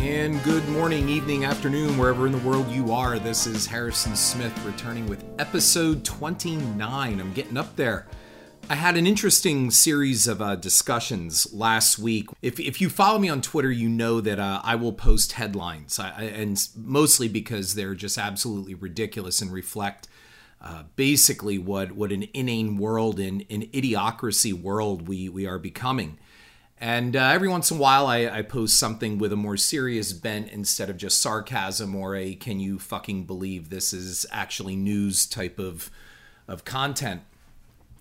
And good morning, evening, afternoon, wherever in the world you are. This is Harrison Smith returning with episode 29. I'm getting up there. I had an interesting series of uh, discussions last week. If, if you follow me on Twitter, you know that uh, I will post headlines, I, and mostly because they're just absolutely ridiculous and reflect uh, basically what, what an inane world and an idiocracy world we, we are becoming. And uh, every once in a while, I, I, post something with a more serious bent instead of just sarcasm or a "Can you fucking believe this is actually news?" type of of content.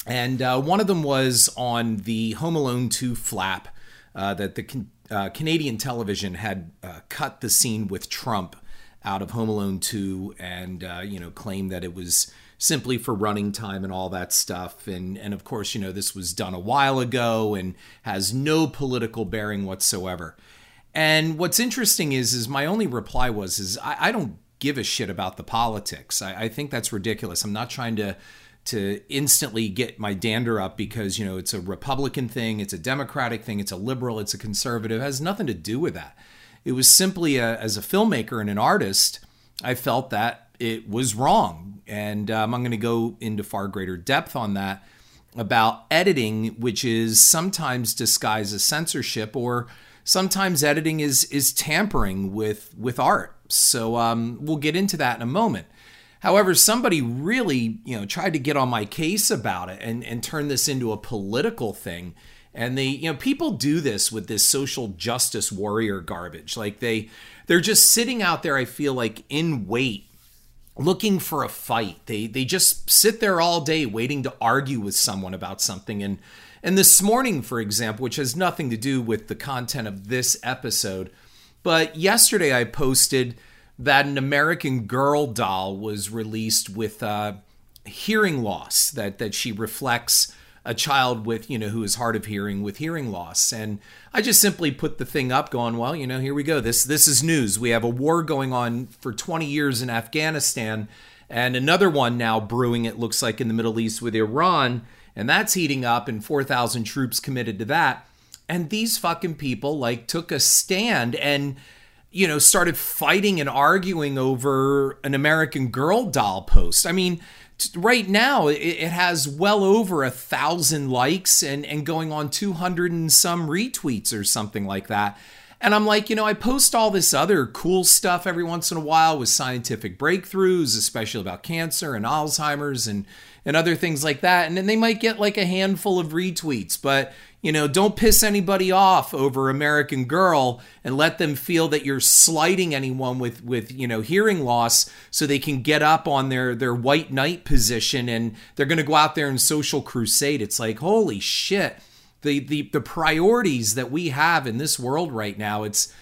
And uh, one of them was on the Home Alone 2 flap uh, that the uh, Canadian television had uh, cut the scene with Trump out of Home Alone 2 and uh, you know claimed that it was simply for running time and all that stuff. And and of course, you know, this was done a while ago and has no political bearing whatsoever. And what's interesting is is my only reply was is I, I don't give a shit about the politics. I, I think that's ridiculous. I'm not trying to to instantly get my dander up because you know it's a Republican thing, it's a Democratic thing, it's a liberal, it's a conservative. It has nothing to do with that. It was simply a, as a filmmaker and an artist, I felt that it was wrong. And um, I'm going to go into far greater depth on that about editing, which is sometimes disguised as censorship, or sometimes editing is is tampering with with art. So um, we'll get into that in a moment. However, somebody really, you know, tried to get on my case about it and, and turn this into a political thing. And they, you know, people do this with this social justice warrior garbage. Like they they're just sitting out there, I feel like, in wait looking for a fight. They they just sit there all day waiting to argue with someone about something and and this morning for example, which has nothing to do with the content of this episode, but yesterday I posted that an American Girl doll was released with uh, hearing loss that that she reflects a child with, you know, who is hard of hearing with hearing loss. And I just simply put the thing up going, well, you know, here we go. This this is news. We have a war going on for 20 years in Afghanistan and another one now brewing it looks like in the Middle East with Iran, and that's heating up and 4,000 troops committed to that. And these fucking people like took a stand and you know started fighting and arguing over an American Girl doll post. I mean, right now it, has well over a thousand likes and, and going on 200 and some retweets or something like that. And I'm like, you know, I post all this other cool stuff every once in a while with scientific breakthroughs, especially about cancer and Alzheimer's and and other things like that. And then they might get like a handful of retweets, but you know, don't piss anybody off over American Girl and let them feel that you're slighting anyone with with, you know, hearing loss so they can get up on their their white knight position and they're going to go out there and social crusade. It's like, holy shit. The the the priorities that we have in this world right now, it's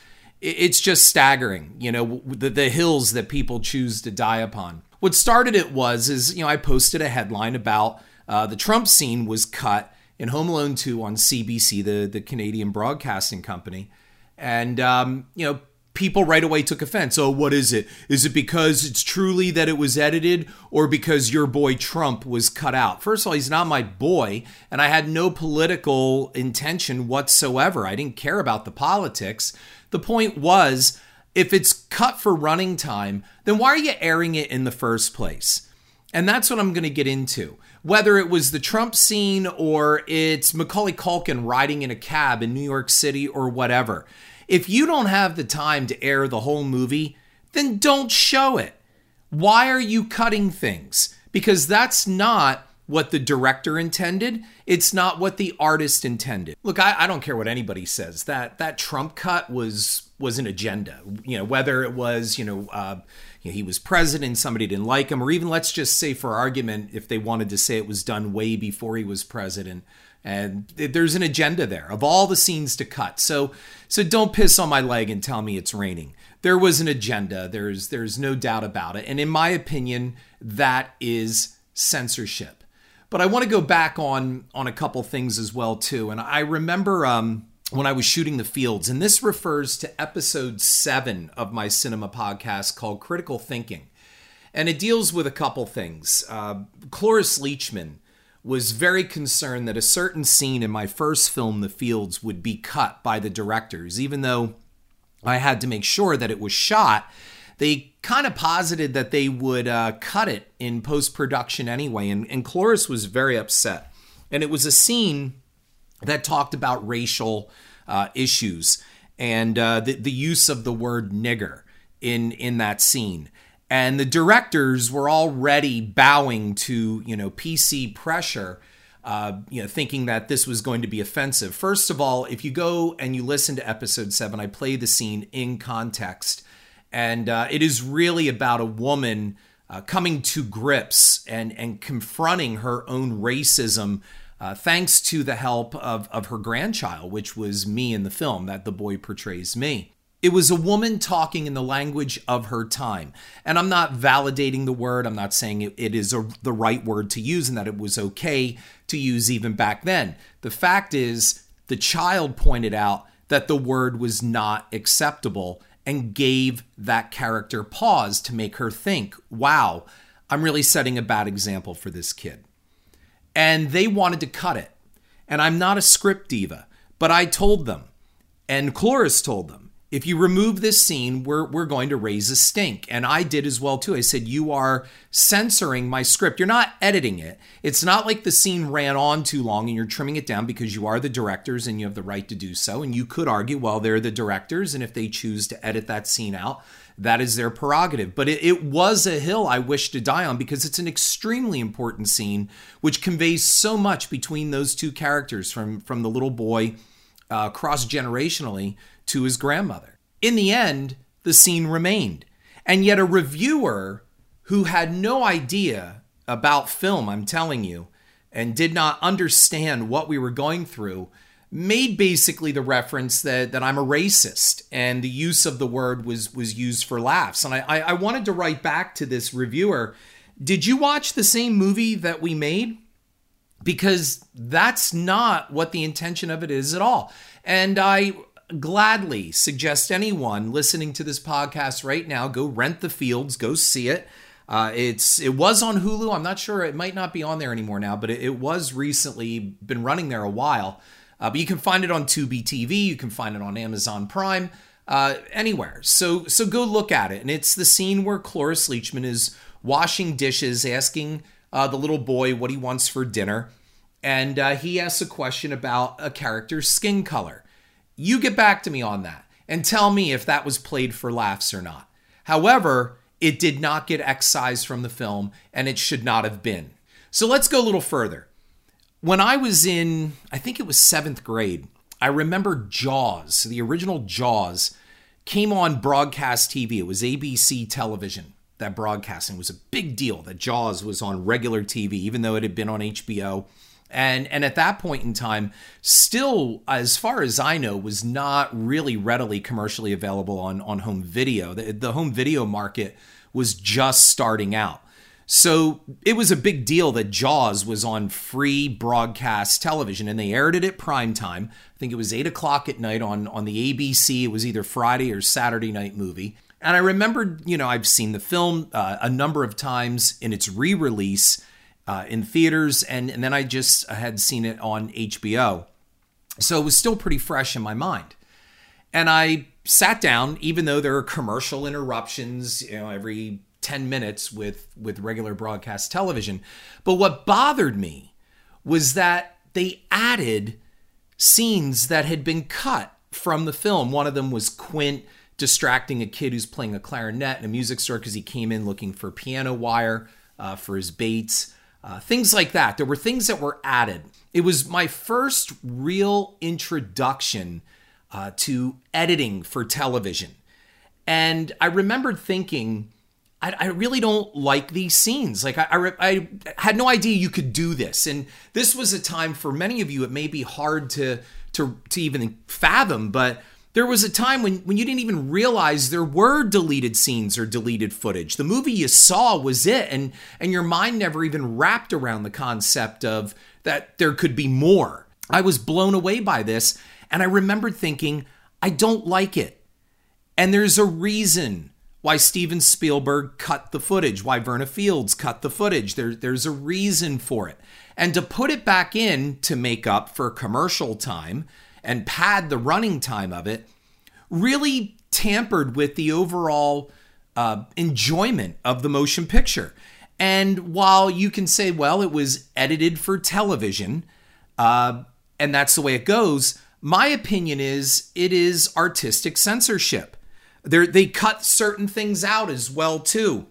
it's just staggering, you know, the the hills that people choose to die upon. What started it was is, you know, I posted a headline about uh, the Trump scene was cut in Home Alone 2 on CBC, the, the Canadian broadcasting company. And, um, you know, people right away took offense. Oh, what is it? Is it because it's truly that it was edited or because your boy Trump was cut out? First of all, he's not my boy, and I had no political intention whatsoever. I didn't care about the politics. The point was, if it's cut for running time, then why are you airing it in the first place? And that's what I'm going to get into whether it was the Trump scene or it's Macaulay Culkin riding in a cab in New York City or whatever. If you don't have the time to air the whole movie, then don't show it. Why are you cutting things? Because that's not what the director intended. It's not what the artist intended. Look, I, I, don't care what anybody says. That that Trump cut was was an agenda. You know, whether it was you know uh, you know, he was president, somebody didn't like him, or even let's just say for argument, if they wanted to say it was done way before he was president, and there's an agenda there of all the scenes to cut. So so don't piss on my leg and tell me it's raining. There was an agenda. There's there's no doubt about it, and in my opinion, that is censorship. But I want to go back on on a couple things as well too. And I remember um, when I was shooting the fields. And this refers to episode seven of my cinema podcast called Critical Thinking. And it deals with a couple things. Uh, Cloris Leachman was very concerned that a certain scene in my first film, The Fields, would be cut by the directors, even though I had to make sure that it was shot. They kind of posited that they would uh, cut it in post production anyway, and, and Cloris was very upset. And it was a scene that talked about racial uh, issues and uh, the, the use of the word nigger in in that scene and the directors were already bowing to you know PC pressure, uh, you know, thinking that this was going to be offensive. First of all, if you go and you listen to episode seven, I play the scene in context, and uh, it is really about a woman uh, coming to grips and and confronting her own racism. Uh, thanks to the help of, of her grandchild, which was me in the film, that the boy portrays me. It was a woman talking in the language of her time. And I'm not validating the word. I'm not saying it, it is a, the right word to use and that it was okay to use even back then. The fact is, the child pointed out that the word was not acceptable and gave that character pause to make her think, wow, I'm really setting a bad example for this kid. And they wanted to cut it. And I'm not a script diva, but I told them, and Cloris told them, if you remove this scene, we're, we're going to raise a stink. And I did as well too. I said, You are censoring my script. You're not editing it. It's not like the scene ran on too long and you're trimming it down because you are the directors and you have the right to do so. And you could argue, well, they're the directors. And if they choose to edit that scene out, that is their prerogative. But it, it was a hill I wish to die on because it's an extremely important scene which conveys so much between those two characters from, from the little boy uh, cross generationally to his grandmother. In the end, the scene remained. And yet, a reviewer who had no idea about film, I'm telling you, and did not understand what we were going through, made basically the reference that, that I'm a racist and the use of the word was was used for laughs. And I, I, I wanted to write back to this reviewer. Did you watch the same movie that we made? Because that's not what the intention of it is at all. And I gladly suggest anyone listening to this podcast right now go rent the fields, go see it. Uh, it's it was on Hulu. I'm not sure it might not be on there anymore now, but it, it was recently been running there a while. Uh, but you can find it on Tubi TV. You can find it on Amazon Prime, uh, anywhere. So so go look at it. And it's the scene where Cloris Leachman is washing dishes, asking uh, the little boy what he wants for dinner, and uh, he asks a question about a character's skin color. You get back to me on that and tell me if that was played for laughs or not. However, it did not get excised from the film and it should not have been. So let's go a little further. When I was in, I think it was seventh grade, I remember Jaws, the original Jaws, came on broadcast TV. It was ABC television that broadcasting was a big deal that Jaws was on regular TV, even though it had been on HBO and and at that point in time still as far as i know was not really readily commercially available on on home video. The, the home video market was just starting out so it was a big deal that jaws was on free broadcast television and they aired it at prime time i think it was 8 o'clock at night on on the abc it was either friday or saturday night movie and i remembered you know i've seen the film uh, a number of times in its re-release uh, in theaters, and, and then I just had seen it on HBO. So it was still pretty fresh in my mind. And I sat down, even though there are commercial interruptions, you know, every 10 minutes with, with regular broadcast television. But what bothered me was that they added scenes that had been cut from the film. One of them was Quint distracting a kid who's playing a clarinet in a music store because he came in looking for piano wire uh, for his baits uh, things like that. There were things that were added. It was my first real introduction uh, to editing for television. And I remembered thinking, I, I really don't like these scenes. Like, I, I, I, had no idea you could do this. And this was a time for many of you, it may be hard to, to, to even fathom, but there was a time when, when you didn't even realize there were deleted scenes or deleted footage. The movie you saw was it, and, and your mind never even wrapped around the concept of that there could be more. I was blown away by this, and I remembered thinking, I don't like it. And there's a reason why Steven Spielberg cut the footage, why Verna Fields cut the footage. There, there's a reason for it. And to put it back in to make up for commercial time, and pad the running time of it really tampered with the overall uh, enjoyment of the motion picture. And while you can say, well, it was edited for television, uh, and that's the way it goes, my opinion is it is artistic censorship. They're, they cut certain things out as well too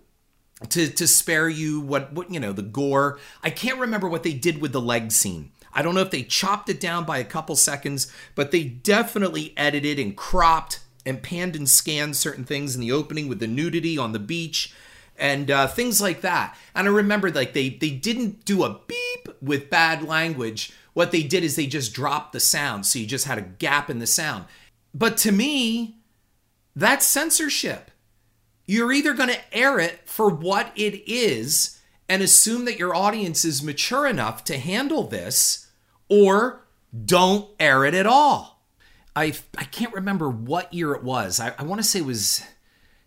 to to spare you what what you know the gore. I can't remember what they did with the leg scene. I don't know if they chopped it down by a couple seconds, but they definitely edited and cropped and panned and scanned certain things in the opening with the nudity on the beach and uh, things like that. And I remember like they they didn't do a beep with bad language. What they did is they just dropped the sound, so you just had a gap in the sound. But to me, that's censorship. You're either going to air it for what it is and assume that your audience is mature enough to handle this, or don't air it at all. I I can't remember what year it was. I, I want to say it was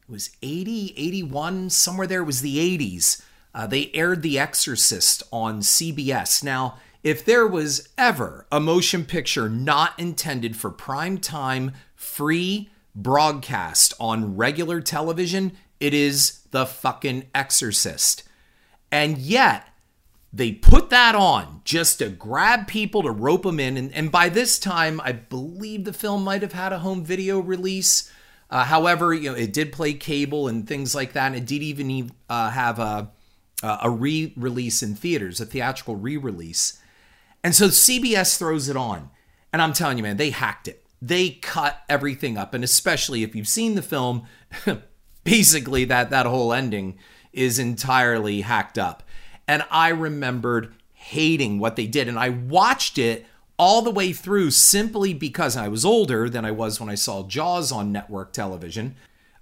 it was 80, 81, somewhere there was the 80s. Uh, they aired The Exorcist on CBS. Now, if there was ever a motion picture not intended for prime time, free broadcast on regular television, it is The fucking Exorcist. And yet, they put that on just to grab people to rope them in. And, and by this time, I believe the film might have had a home video release. Uh, however, you know, it did play cable and things like that. And it did even uh, have a, a re release in theaters, a theatrical re release. And so CBS throws it on. And I'm telling you, man, they hacked it. They cut everything up. And especially if you've seen the film, basically that, that whole ending is entirely hacked up. And I remembered hating what they did. And I watched it all the way through simply because I was older than I was when I saw Jaws on network television.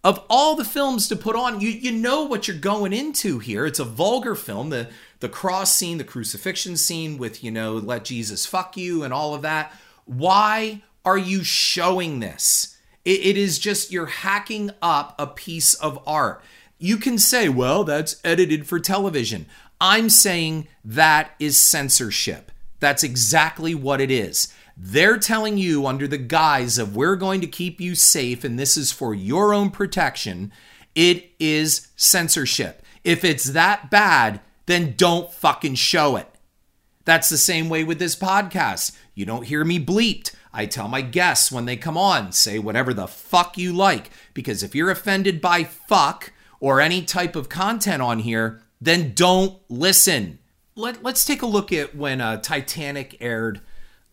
Of all the films to put on, you you know what you're going into here. It's a vulgar film. The the cross scene, the crucifixion scene with, you know, let Jesus fuck you and all of that. Why are you showing this? it, it is just you're hacking up a piece of art. You can say, well, that's edited for television. I'm saying that is censorship. That's exactly what it is. They're telling you, under the guise of we're going to keep you safe and this is for your own protection, it is censorship. If it's that bad, then don't fucking show it. That's the same way with this podcast. You don't hear me bleeped. I tell my guests when they come on, say whatever the fuck you like. Because if you're offended by fuck or any type of content on here, then don't listen let, us take a look at when uh, Titanic aired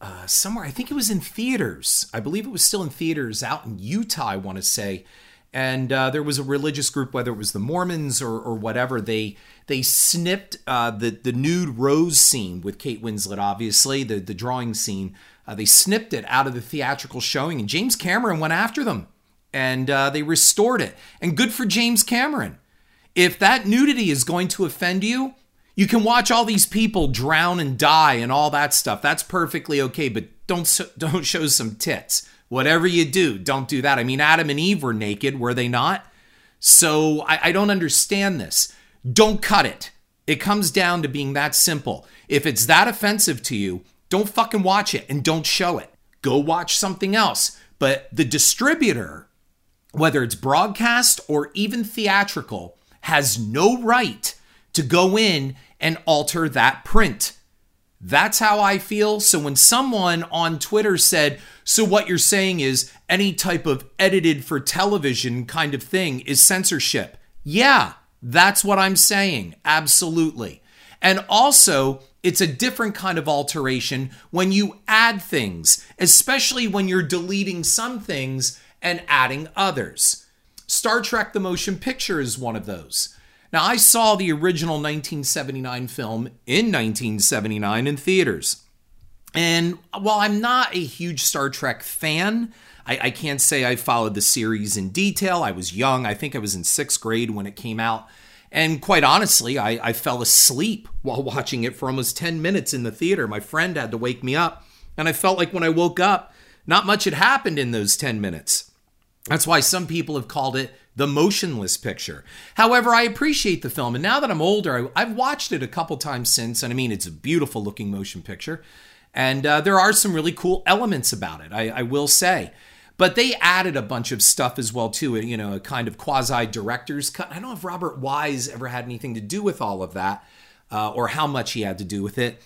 uh, somewhere. I think it was in theaters. I believe it was still in theaters out in Utah, I want to say. And uh, there was a religious group, whether it was the Mormons or, or whatever, they they snipped uh, the the nude rose scene with Kate Winslet, obviously the the drawing scene. Uh, they snipped it out of the theatrical showing, and James Cameron went after them, and uh, they restored it. And good for James Cameron. If that nudity is going to offend you, you can watch all these people drown and die and all that stuff. That's perfectly okay, but don't don't show some tits. Whatever you do, don't do that. I mean, Adam and Eve were naked, were they not? So I, I don't understand this. Don't cut it. It comes down to being that simple. If it's that offensive to you, don't fucking watch it and don't show it. Go watch something else. But the distributor, whether it's broadcast or even theatrical, has no right to go in and alter that print. That's how I feel. So when someone on Twitter said, So what you're saying is any type of edited for television kind of thing is censorship. Yeah, that's what I'm saying. Absolutely. And also, it's a different kind of alteration when you add things, especially when you're deleting some things and adding others. Star Trek the Motion Picture is one of those. Now, I saw the original 1979 film in 1979 in theaters. And while I'm not a huge Star Trek fan, I, I, can't say I followed the series in detail. I was young. I think I was in sixth grade when it came out. And quite honestly, I, I fell asleep while watching it for almost 10 minutes in the theater. My friend had to wake me up. And I felt like when I woke up, not much had happened in those 10 minutes. That's why some people have called it the motionless picture. However, I appreciate the film, and now that I'm older, I, have watched it a couple times since, and I mean, it's a beautiful looking motion picture, and uh, there are some really cool elements about it, I, I will say. But they added a bunch of stuff as well too, you know, a kind of quasi director's cut. I don't know if Robert Wise ever had anything to do with all of that, uh, or how much he had to do with it.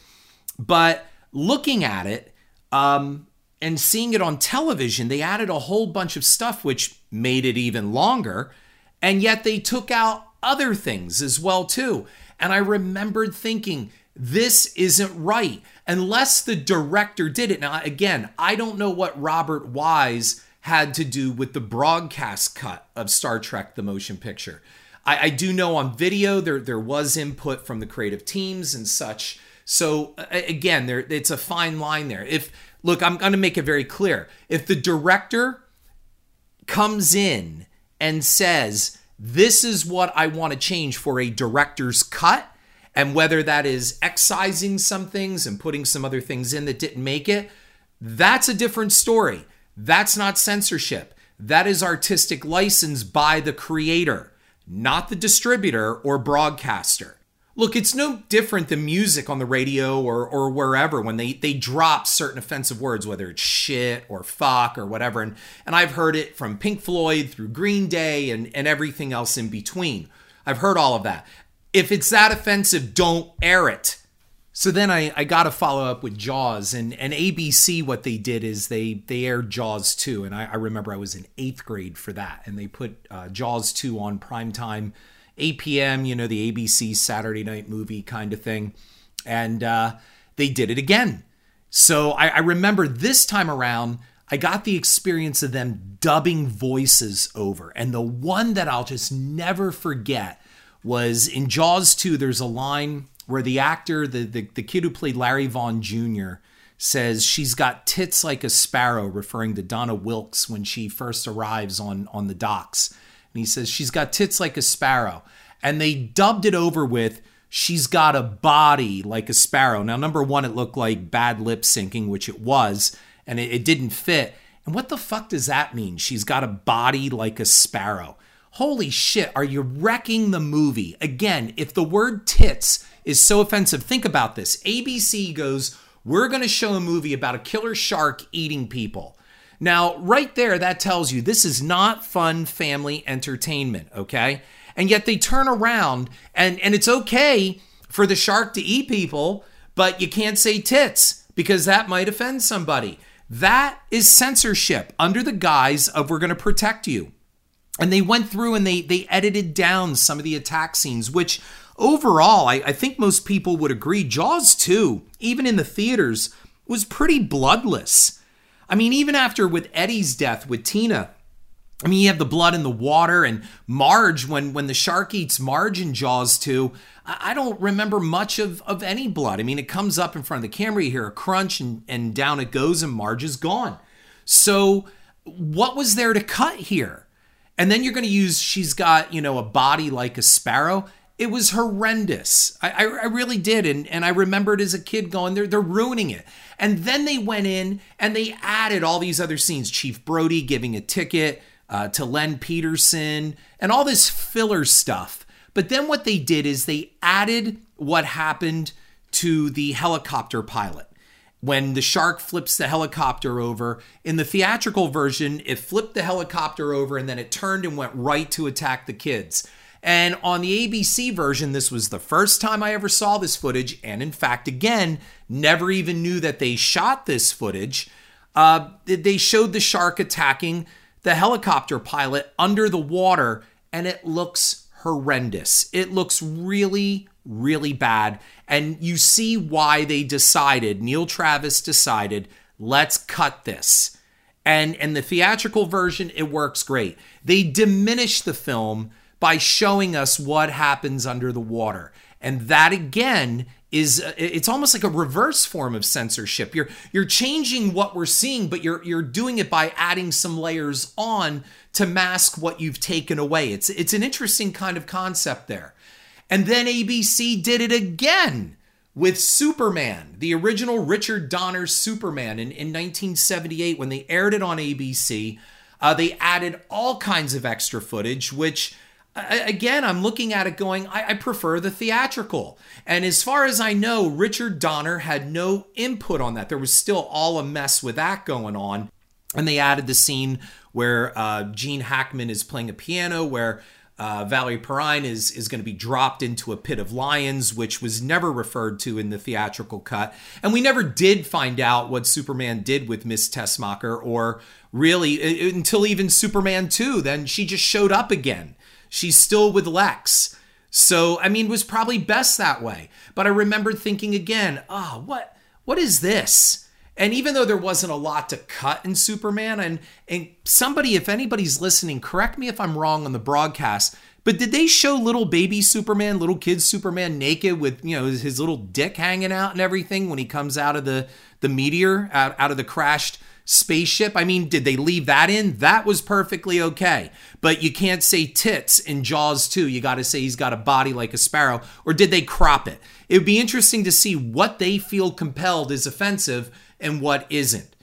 But looking at it um, and seeing it on television, they added a whole bunch of stuff which made it even longer, and yet they took out other things as well too. And I remembered thinking, this isn't right unless the director did it. Now, again, I don't know what Robert Wise had to do with the broadcast cut of Star Trek the motion picture. I, I do know on video there, there was input from the creative teams and such. So, again, there it's a fine line there. If look, I'm going to make it very clear. If the director comes in and says, This is what I want to change for a director's cut, and whether that is excising some things and putting some other things in that didn't make it, that's a different story. That's not censorship. That is artistic license by the creator, not the distributor or broadcaster. Look, it's no different than music on the radio or, or wherever when they, they drop certain offensive words, whether it's shit or fuck or whatever. And, and I've heard it from Pink Floyd through Green Day and, and everything else in between. I've heard all of that if it's that offensive, don't air it. So then I, I got to follow up with Jaws and, and ABC. What they did is they they aired Jaws two, and I, I remember I was in eighth grade for that, and they put uh, Jaws two on prime time, 8 p.m. You know the ABC Saturday night movie kind of thing, and uh, they did it again. So I, I remember this time around. I got the experience of them dubbing voices over. And the one that I'll just never forget was in Jaws 2, there's a line where the actor, the, the, the kid who played Larry Vaughn Jr., says she's got tits like a sparrow, referring to Donna Wilkes when she first arrives on, on the docks. And he says, she's got tits like a sparrow. And they dubbed it over with, she's got a body like a sparrow. Now, number one, it looked like bad lip syncing, which it was, and it, it didn't fit. And what the fuck does that mean? She's got a body like a sparrow. Holy shit, are you wrecking the movie? Again, if the word tits is so offensive, think about this. ABC goes, We're going to show a movie about a killer shark eating people. Now, right there, that tells you this is not fun family entertainment, okay? And yet they turn around and, and it's okay for the shark to eat people, but you can't say tits because that might offend somebody. That is censorship under the guise of we're going to protect you and they went through and they they edited down some of the attack scenes which overall I, I, think most people would agree jaws 2 even in the theaters was pretty bloodless. I mean even after with eddie's death with tina i mean you have the blood in the water and marge when when the shark eats marge in jaws 2 I, don't remember much of of any blood. I mean it comes up in front of the camera you hear a crunch and and down it goes and marge is gone. So what was there to cut here and then you're going to use she's got, you know, a body like a sparrow. It was horrendous. I, I, I, really did. And, and I remembered as a kid going, they're, they're ruining it. And then they went in and they added all these other scenes Chief Brody giving a ticket uh, to Len Peterson and all this filler stuff. But then what they did is they added what happened to the helicopter pilot when the shark flips the helicopter over. In the theatrical version, it flipped the helicopter over and then it turned and went right to attack the kids. And on the ABC version, this was the first time I ever saw this footage. And in fact, again, never even knew that they shot this footage. Uh, they showed the shark attacking the helicopter pilot under the water, and it looks horrendous. It looks really, really bad. And you see why they decided, Neil Travis decided, let's cut this. And in the theatrical version, it works great. They diminish the film by showing us what happens under the water. And that again is it's almost like a reverse form of censorship. You're you're changing what we're seeing, but you're you're doing it by adding some layers on to mask what you've taken away. It's it's an interesting kind of concept there. And then ABC did it again with Superman, the original Richard Donner Superman in, in 1978 when they aired it on ABC. Uh, they added all kinds of extra footage, which again, I'm looking at it going, I, I, prefer the theatrical. And as far as I know, Richard Donner had no input on that. There was still all a mess with that going on. And they added the scene where uh, Gene Hackman is playing a piano, where uh, Valerie Perrine is is going to be dropped into a pit of lions, which was never referred to in the theatrical cut, and we never did find out what Superman did with Miss Tessmacher, or really until even Superman two. Then she just showed up again. She's still with Lex. So I mean, it was probably best that way. But I remember thinking again, ah, oh, what what is this? And even though there wasn't a lot to cut in Superman, and and somebody, if anybody's listening, correct me if I'm wrong on the broadcast, but did they show little baby Superman, little kid Superman naked with you know his, little dick hanging out and everything when he comes out of the the meteor out, out of the crashed spaceship? I mean, did they leave that in? That was perfectly okay. But you can't say tits in Jaws 2. You got to say he's got a body like a sparrow. Or did they crop it? It would be interesting to see what they feel compelled is offensive and what isn't.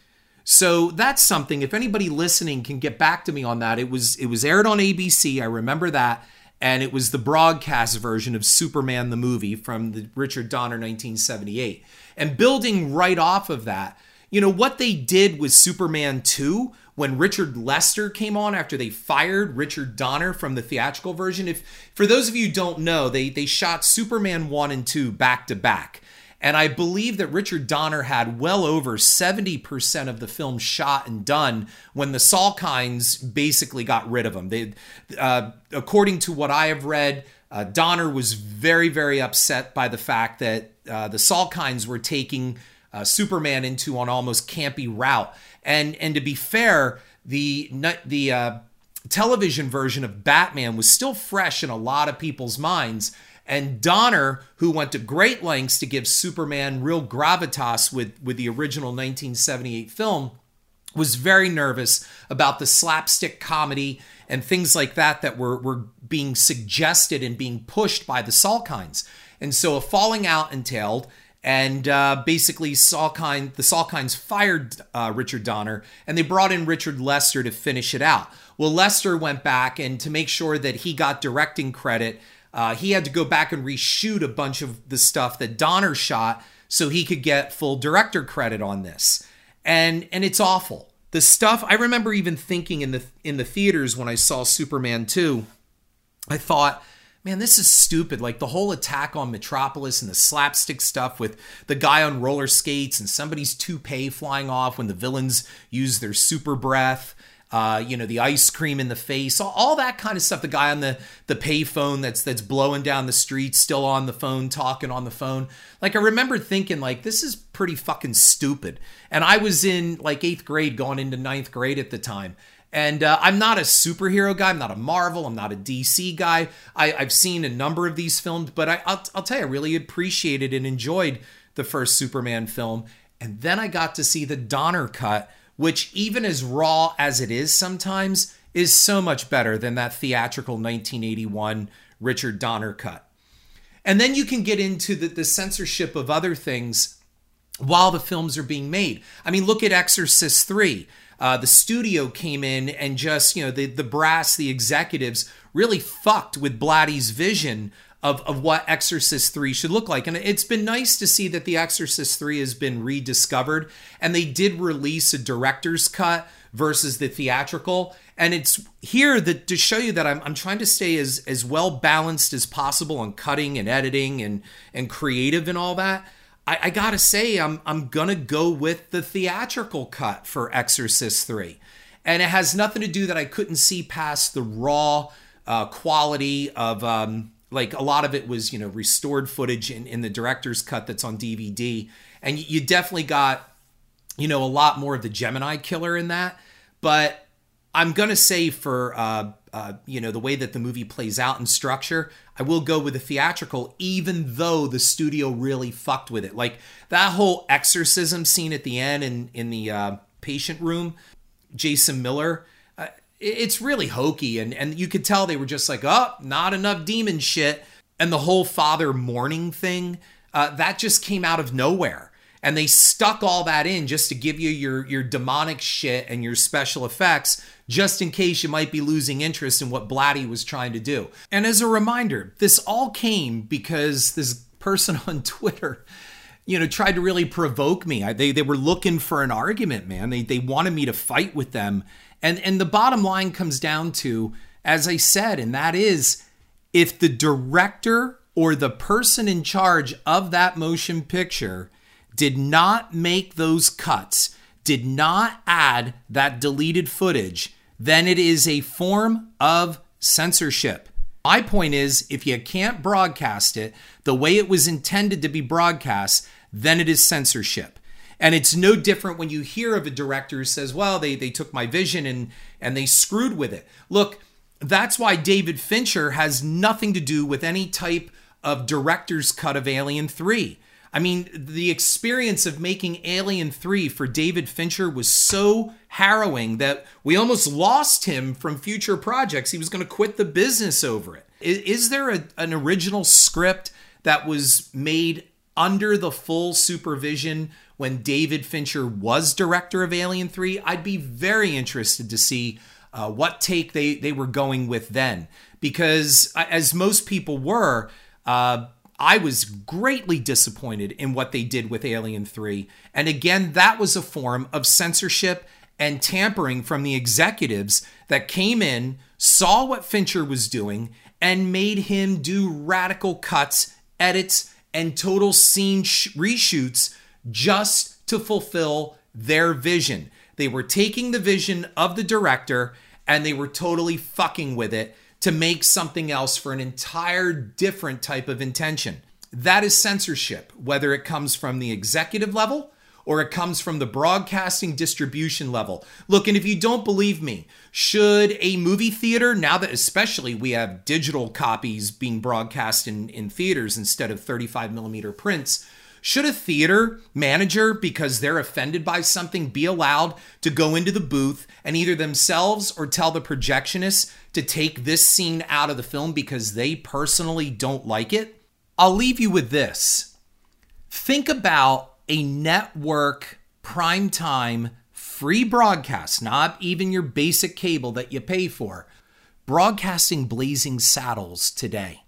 So that's something. If anybody listening can get back to me on that, it was it was aired on ABC. I remember that, and it was the broadcast version of Superman the movie from the Richard Donner 1978. And building right off of that, you know what they did with Superman 2 when Richard Lester came on after they fired Richard Donner from the theatrical version. If for those of you don't know, they they shot Superman 1 and 2 back to back. And I believe that Richard Donner had well over 70% of the film shot and done when the Salkinds basically got rid of him. They, uh, according to what I have read, uh, Donner was very, very upset by the fact that uh, the Salkinds were taking uh, Superman into an almost campy route. And and to be fair, the the uh, television version of Batman was still fresh in a lot of people's minds and Donner, who went to great lengths to give Superman real gravitas with, with the original 1978 film, was very nervous about the slapstick comedy and things like that that were, were being suggested and being pushed by the Salkinds. And so a falling out entailed, and uh, basically Salkind, the Salkinds fired uh, Richard Donner, and they brought in Richard Lester to finish it out. Well, Lester went back, and to make sure that he got directing credit, uh, he had to go back and reshoot a bunch of the stuff that Donner shot so he could get full director credit on this. And and it's awful. The stuff I remember even thinking in the in the theaters when I saw Superman 2, I thought, man, this is stupid. Like the whole attack on Metropolis and the slapstick stuff with the guy on roller skates and somebody's toupee flying off when the villains use their super breath uh, you know, the ice cream in the face, all, all, that kind of stuff. The guy on the the payphone that's that's blowing down the street, still on the phone, talking on the phone. Like I remember thinking, like this is pretty fucking stupid. And I was in like eighth grade, going into ninth grade at the time. And uh, I'm not a superhero guy. I'm not a Marvel. I'm not a DC guy. I, have seen a number of these films, but I, I'll, I'll tell you, I really appreciated and enjoyed the first Superman film. And then I got to see the Donner cut which, even as raw as it is sometimes, is so much better than that theatrical 1981 Richard Donner cut. And then you can get into the, the censorship of other things while the films are being made. I mean, look at Exorcist 3. Uh, the studio came in and just, you know, the, the brass, the executives really fucked with Blatty's vision of, of what Exorcist 3 should look like. And it's been nice to see that The Exorcist 3 has been rediscovered. And they did release a director's cut versus the theatrical. And it's here that to show you that I'm, I'm trying to stay as, as well balanced as possible on cutting and editing and, and creative and all that. I, I gotta say, I'm, I'm gonna go with the theatrical cut for Exorcist 3. And it has nothing to do that I couldn't see past the raw uh, quality of. Um, like a lot of it was you know restored footage in, in the director's cut that's on dvd and you definitely got you know a lot more of the gemini killer in that. But i'm gonna say for uh, uh, you know the way that the movie plays out in structure i will go with the theatrical even though the studio really fucked with it. Like that whole exorcism scene at the end in in the uh, patient room jason miller it's really hokey and and you could tell they were just like oh not enough demon shit and the whole father Morning thing uh, that just came out of nowhere and they stuck all that in just to give you your your demonic shit and your special effects just in case you might be losing interest in what Blatty was trying to do. And as a reminder, this all came because this person on Twitter you know, tried to really provoke me. I, they they were looking for an argument, man. They they wanted me to fight with them. And and the bottom line comes down to, as I said, and that is if the director or the person in charge of that motion picture did not make those cuts, did not add that deleted footage, then it is a form of censorship. My point is if you can't broadcast it the way it was intended to be broadcast, then it is censorship. And it's no different when you hear of a director who says, well, they, they took my vision and, and they screwed with it. Look, that's why David Fincher has nothing to do with any type of director's cut of Alien 3. I mean, the experience of making Alien 3 for David Fincher was so harrowing that we almost lost him from future projects. He was going to quit the business over it. Is, is there a, an original script that was made under the full supervision when David Fincher was director of Alien 3? I'd be very interested to see uh, what take they, they were going with then. Because, as most people were, uh, I was greatly disappointed in what they did with Alien 3. And again, that was a form of censorship and tampering from the executives that came in, saw what Fincher was doing, and made him do radical cuts, edits, and total scene sh- reshoots just to fulfill their vision. They were taking the vision of the director and they were totally fucking with it to make something else for an entire different type of intention. That is censorship, whether it comes from the executive level or it comes from the broadcasting distribution level. Look, and if you don't believe me, should a movie theater, now that especially we have digital copies being broadcast in, in theaters instead of 35 millimeter prints, should a theater manager, because they're offended by something, be allowed to go into the booth and either themselves or tell the projectionist to take this scene out of the film because they personally don't like it? I'll leave you with this. Think about a network primetime free broadcast, not even your basic cable that you pay for, broadcasting Blazing Saddles today.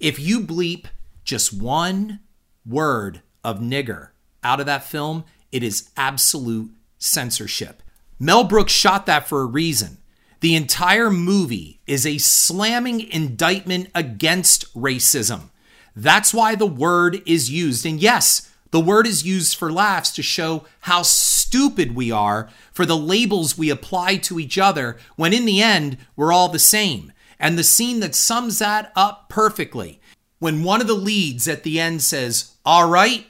If you bleep just one word of nigger out of that film, it is absolute censorship. Mel Brooks shot that for a reason. The entire movie is a slamming indictment against racism. That's why the word is used. And yes, the word is used for laughs to show how stupid we are for the labels we apply to each other when in the end we're all the same. And the scene that sums that up perfectly when one of the leads at the end says, All right,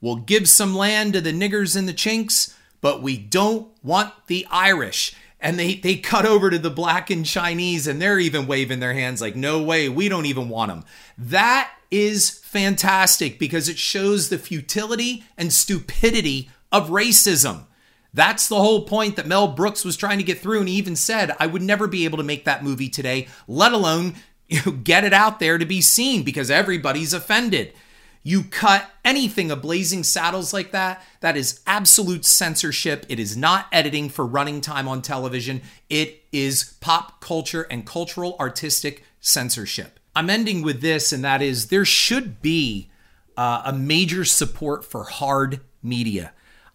we'll give some land to the niggers and the chinks, but we don't want the Irish. And they, they cut over to the black and Chinese and they're even waving their hands like, No way, we don't even want them. That is fantastic because it shows the futility and stupidity of racism. That's the whole point that Mel Brooks was trying to get through. And he even said, I would never be able to make that movie today, let alone you know, get it out there to be seen because everybody's offended. You cut anything of Blazing Saddles like that, that is absolute censorship. It is not editing for running time on television. It is pop culture and cultural artistic censorship. I'm ending with this, and that is there should be uh, a major support for hard media.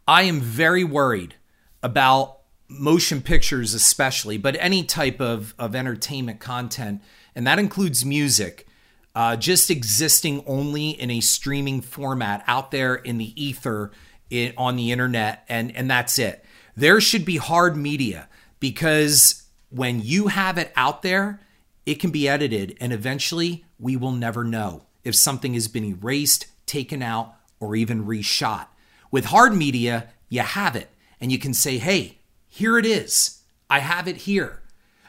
I am very worried about motion pictures, especially, but any type of, of entertainment content and that includes music, uh, just existing only in a streaming format out there in the ether in, on the internet, and, and that's it. There should be hard media because when you have it out there, it can be edited, and eventually we will never know if something has been erased, taken out, or even reshot. With hard media, you have it, and you can say, hey, here it is. I have it here.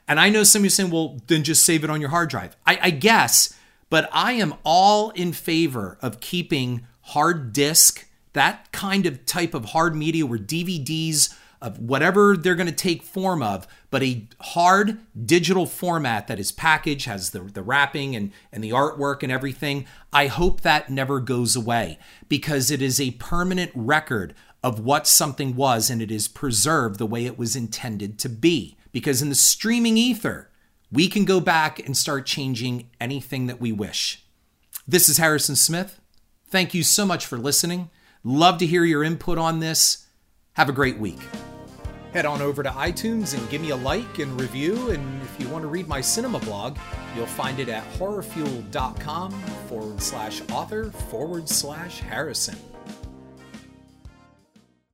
And I know some of you saying, well, then just save it on your hard drive. I, I guess, but I am all in favor of keeping hard disk, that kind of type of hard media where DVDs of whatever they're going to take form of, but a hard digital format that is packaged, has the, the wrapping and, and the artwork and everything. I hope that never goes away because it is a permanent record of what something was and it is preserved the way it was intended to be because in the streaming ether, we can go back and start changing anything that we wish. This is Harrison Smith. Thank you so much for listening. Love to hear your input on this. Have a great week. Head on over to iTunes and give me a like and review. And if you want to read my cinema blog, you'll find it at horrorfuel.com forward slash author forward slash Harrison.